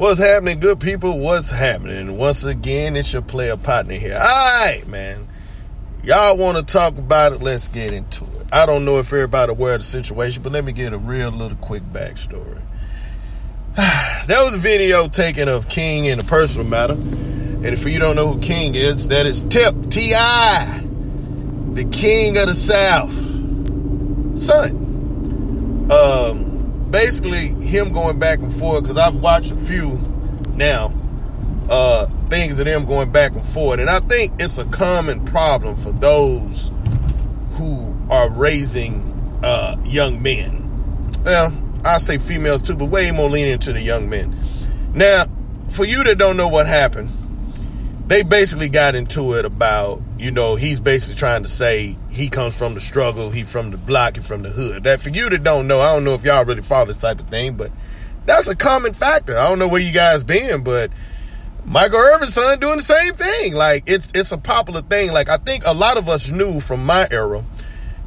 What's happening, good people? What's happening? Once again, it's your player partner here. All right, man. Y'all want to talk about it? Let's get into it. I don't know if everybody aware of the situation, but let me get a real little quick backstory. there was a video taken of King in a personal matter. And if you don't know who King is, that is Tip, T.I., the King of the South. Son. Um, basically him going back and forth because I've watched a few now uh, things of them going back and forth, and I think it's a common problem for those who are raising uh, young men. Well, I say females too, but way more lenient to the young men. Now, for you that don't know what happened, they basically got into it about, you know, he's basically trying to say he comes from the struggle, he from the block, he from the hood. That for you that don't know, I don't know if y'all really follow this type of thing, but that's a common factor. I don't know where you guys been, but Michael Irvin's son doing the same thing. Like it's it's a popular thing. Like I think a lot of us knew from my era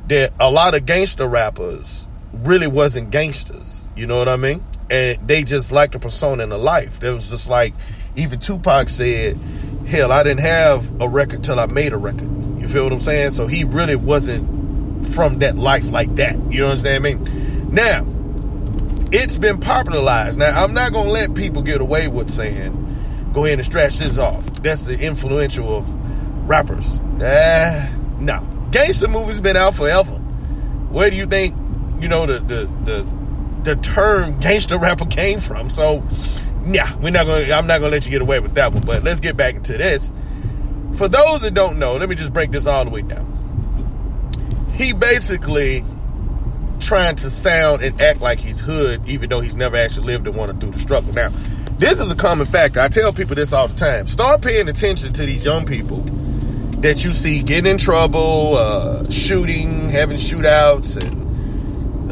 that a lot of gangster rappers really wasn't gangsters. You know what I mean? And they just liked the persona in the life. There was just like even Tupac said hell, I didn't have a record till I made a record. You feel what I'm saying? So he really wasn't from that life like that. You understand me? Now, it's been popularized. Now, I'm not going to let people get away with saying, go ahead and stretch this off. That's the influential of rappers. Uh, no. Gangster movies been out forever. Where do you think, you know, the, the, the, the term gangster rapper came from? So, yeah, we're not gonna. I'm not gonna let you get away with that one. But let's get back into this. For those that don't know, let me just break this all the way down. He basically trying to sound and act like he's hood, even though he's never actually lived and wanted through the struggle. Now, this is a common factor. I tell people this all the time. Start paying attention to these young people that you see getting in trouble, uh, shooting, having shootouts, and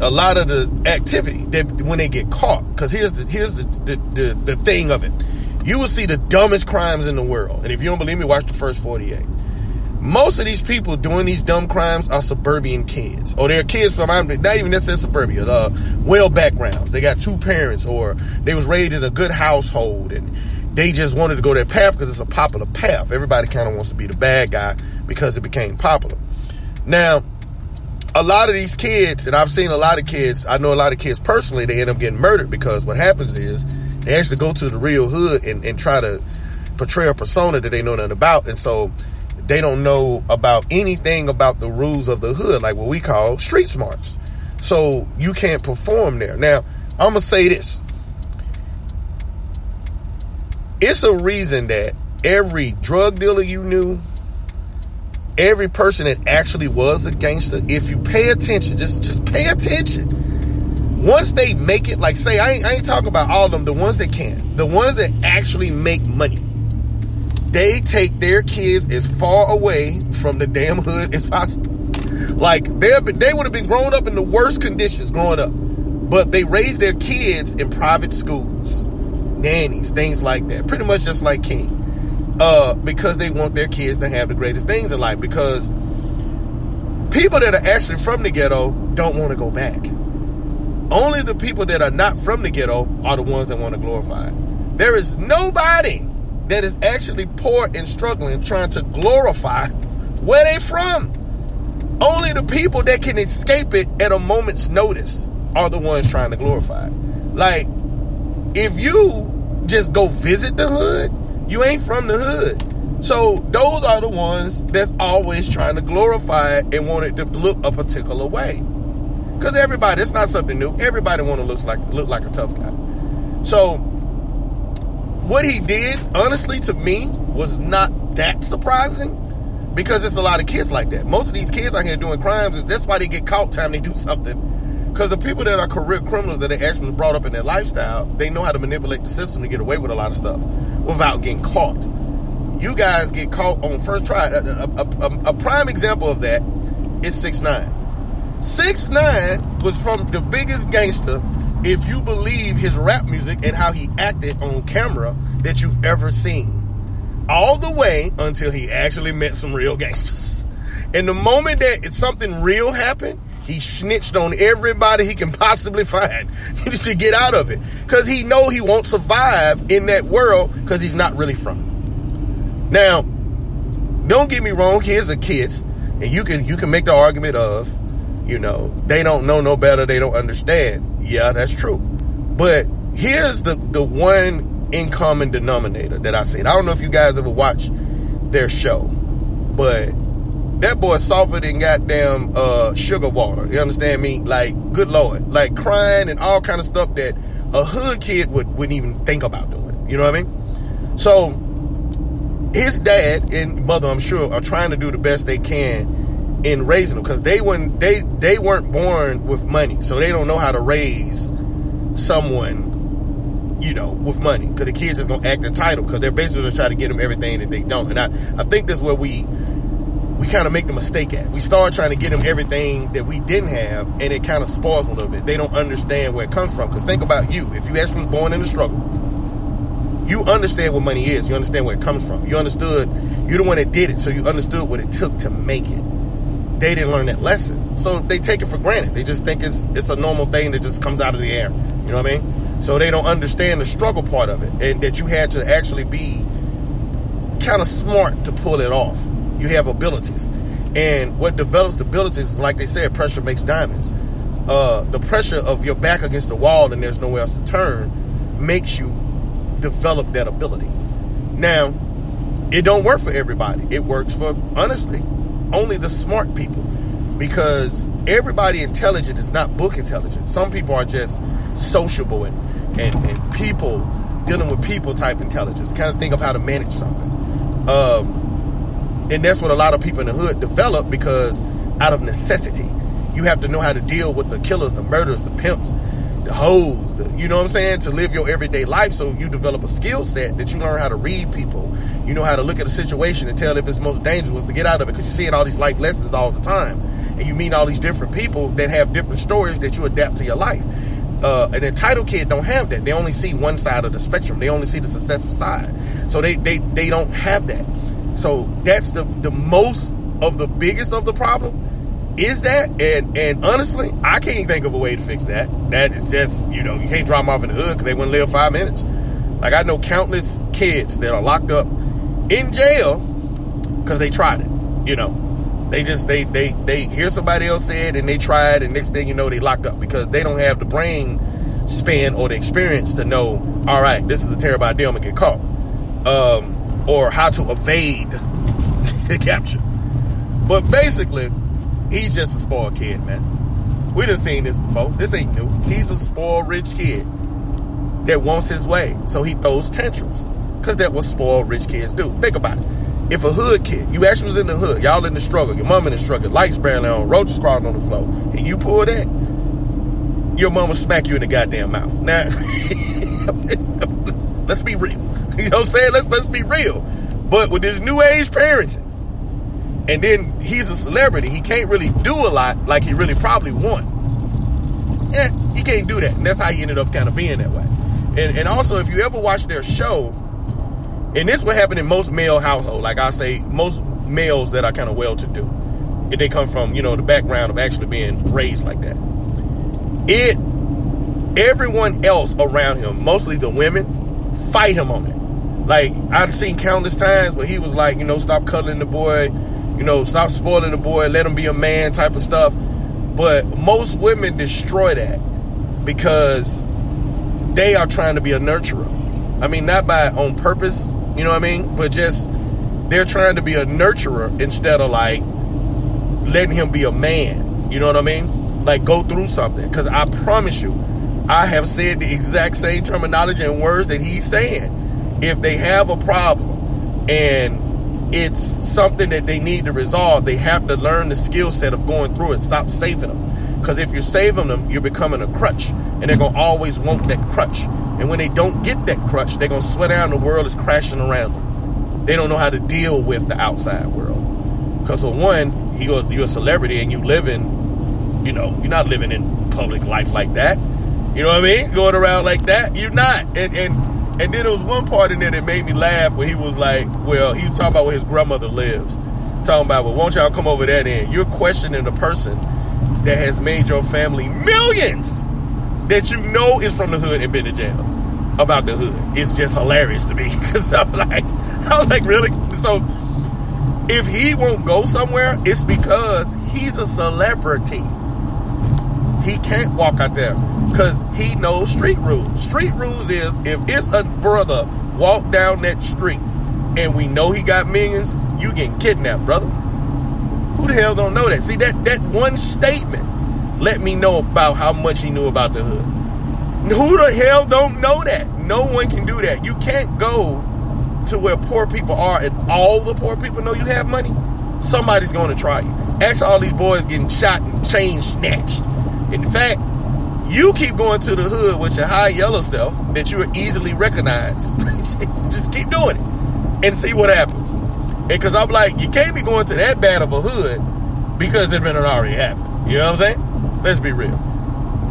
a lot of the activity that when they get caught. Because here's the here's the, the, the, the thing of it. You will see the dumbest crimes in the world. And if you don't believe me, watch the first 48. Most of these people doing these dumb crimes are suburban kids. Or they're kids from, not even necessarily suburbia, uh, well backgrounds. They got two parents or they was raised in a good household and they just wanted to go that path because it's a popular path. Everybody kind of wants to be the bad guy because it became popular. Now, a lot of these kids, and I've seen a lot of kids, I know a lot of kids personally, they end up getting murdered because what happens is they actually go to the real hood and, and try to portray a persona that they know nothing about. And so they don't know about anything about the rules of the hood, like what we call street smarts. So you can't perform there. Now, I'm going to say this. It's a reason that every drug dealer you knew, every person that actually was a gangster, if you pay attention, just just pay attention. Once they make it, like say, I ain't, I ain't talking about all of them, the ones that can, the ones that actually make money, they take their kids as far away from the damn hood as possible. Like they they would have been grown up in the worst conditions growing up, but they raised their kids in private schools, nannies, things like that. Pretty much just like King uh, because they want their kids to have the greatest things in life. Because people that are actually from the ghetto don't want to go back. Only the people that are not from the ghetto are the ones that want to glorify. There is nobody that is actually poor and struggling trying to glorify where they from. Only the people that can escape it at a moment's notice are the ones trying to glorify. Like, if you just go visit the hood, you ain't from the hood. So those are the ones that's always trying to glorify it and want it to look a particular way. Because everybody, it's not something new. Everybody want to look like look like a tough guy. So what he did, honestly, to me, was not that surprising because it's a lot of kids like that. Most of these kids out here doing crimes, that's why they get caught time they do something. Because the people that are career criminals that they actually was brought up in their lifestyle, they know how to manipulate the system to get away with a lot of stuff without getting caught. You guys get caught on first try. A, a, a, a prime example of that is Six Nine. Six Nine was from the biggest gangster, if you believe his rap music and how he acted on camera that you've ever seen. All the way until he actually met some real gangsters. And the moment that something real happened, He snitched on everybody he can possibly find to get out of it. Cause he know he won't survive in that world because he's not really from it. Now, don't get me wrong, kids are kids. And you can you can make the argument of, you know, they don't know no better, they don't understand. Yeah, that's true. But here's the the one in common denominator that I said. I don't know if you guys ever watched their show, but that boy softer than goddamn uh, sugar water. You understand me? Like, good lord, like crying and all kind of stuff that a hood kid would wouldn't even think about doing. You know what I mean? So his dad and mother, I'm sure, are trying to do the best they can in raising him because they weren't they they weren't born with money, so they don't know how to raise someone you know, with money. Because the kids just gonna act entitled because they're basically just trying to get them everything that they don't. And I, I think that's where we kind of make the mistake at. We start trying to get them everything that we didn't have, and it kind of spoils them a little bit. They don't understand where it comes from. Because think about you. If you actually was born in the struggle, you understand what money is. You understand where it comes from. You understood. You're the one that did it, so you understood what it took to make it. They didn't learn that lesson, so they take it for granted. They just think it's it's a normal thing that just comes out of the air. You know what I mean? So they don't understand the struggle part of it, and that you had to actually be kind of smart to pull it off you have abilities. And what develops the abilities is, like they said, pressure makes diamonds. Uh, the pressure of your back against the wall and there's nowhere else to turn makes you develop that ability. Now, it don't work for everybody. It works for, honestly, only the smart people. Because everybody intelligent is not book intelligent. Some people are just sociable and, and, and people dealing with people type intelligence. Kind of think of how to manage something. Um, and that's what a lot of people in the hood develop because out of necessity. You have to know how to deal with the killers, the murderers, the pimps, the hoes, the, you know what I'm saying, to live your everyday life. So you develop a skill set that you learn how to read people. You know how to look at a situation and tell if it's most dangerous to get out of it because you're seeing all these life lessons all the time. And you meet all these different people that have different stories that you adapt to your life. Uh, an entitled kid don't have that. They only see one side of the spectrum. They only see the successful side. So they, they, they don't have that. So that's the the most of the biggest of the problem is that and and honestly I can't think of a way to fix that. That is just you know you can't drop them off in the hood because they wouldn't live five minutes. Like I know countless kids that are locked up in jail because they tried it. You know, they just they they they hear somebody else say it and they tried and next thing you know they locked up because they don't have the brain span or the experience to know. All right, this is a terrible idea. I'm gonna get caught. Um, or how to evade the capture. But basically, he's just a spoiled kid, man. We done seen this before. This ain't new. He's a spoiled rich kid that wants his way. So he throws tantrums. Cause that what spoiled rich kids do. Think about it. If a hood kid, you actually was in the hood, y'all in the struggle, your mom in the struggle, lights barely on, roaches crawling on the floor, and you pull that, your mom will smack you in the goddamn mouth. Now, let's be real. You know what I'm saying? Let's let's be real. But with his new age parenting, and then he's a celebrity, he can't really do a lot like he really probably want. Yeah, he can't do that. And that's how he ended up kind of being that way. And and also if you ever watch their show, and this would happen in most male household, like I say, most males that are kind of well to do. And they come from, you know, the background of actually being raised like that. It everyone else around him, mostly the women, fight him on it. Like I've seen countless times where he was like, you know, stop cuddling the boy, you know, stop spoiling the boy, let him be a man type of stuff. But most women destroy that because they are trying to be a nurturer. I mean, not by on purpose, you know what I mean, but just they're trying to be a nurturer instead of like letting him be a man. You know what I mean? Like go through something. Because I promise you, I have said the exact same terminology and words that he's saying if they have a problem and it's something that they need to resolve, they have to learn the skill set of going through it. Stop saving them. Because if you're saving them, you're becoming a crutch. And they're going to always want that crutch. And when they don't get that crutch, they're going to swear down the world is crashing around them. They don't know how to deal with the outside world. Because for one, he goes, you're a celebrity and you live in, you know, you're not living in public life like that. You know what I mean? Going around like that, you're not. And, and and then there was one part in there that made me laugh where he was like, well, he was talking about where his grandmother lives. Talking about, well, won't y'all come over that end? You're questioning the person that has made your family millions that you know is from the hood and been to jail about the hood. It's just hilarious to me because I'm like, I was like, really? So if he won't go somewhere, it's because he's a celebrity. He can't walk out there because he knows street rules. Street rules is if it's a brother walk down that street and we know he got millions, you getting kidnapped, brother. Who the hell don't know that? See that that one statement let me know about how much he knew about the hood. Who the hell don't know that? No one can do that. You can't go to where poor people are and all the poor people know you have money. Somebody's going to try you. Ask all these boys getting shot and chain snatched. In fact, you keep going to the hood with your high yellow self that you are easily recognized. Just keep doing it and see what happens. And because I'm like, you can't be going to that bad of a hood because it already happened. You know what I'm saying? Let's be real.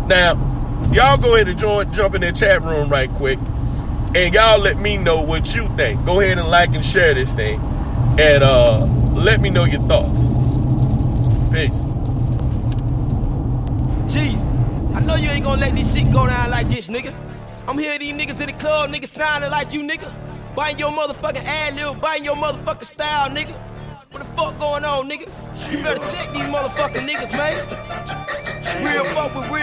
Now, y'all go ahead and join, jump in the chat room right quick, and y'all let me know what you think. Go ahead and like and share this thing, and uh, let me know your thoughts. Peace. Gee, I know you ain't gonna let this shit go down like this, nigga. I'm hearing these niggas in the club, niggas sounding like you, nigga. Biting your motherfucking ad lib, biting your motherfucking style, nigga. What the fuck going on, nigga? You better check these motherfucking niggas, man. Real fuck with real.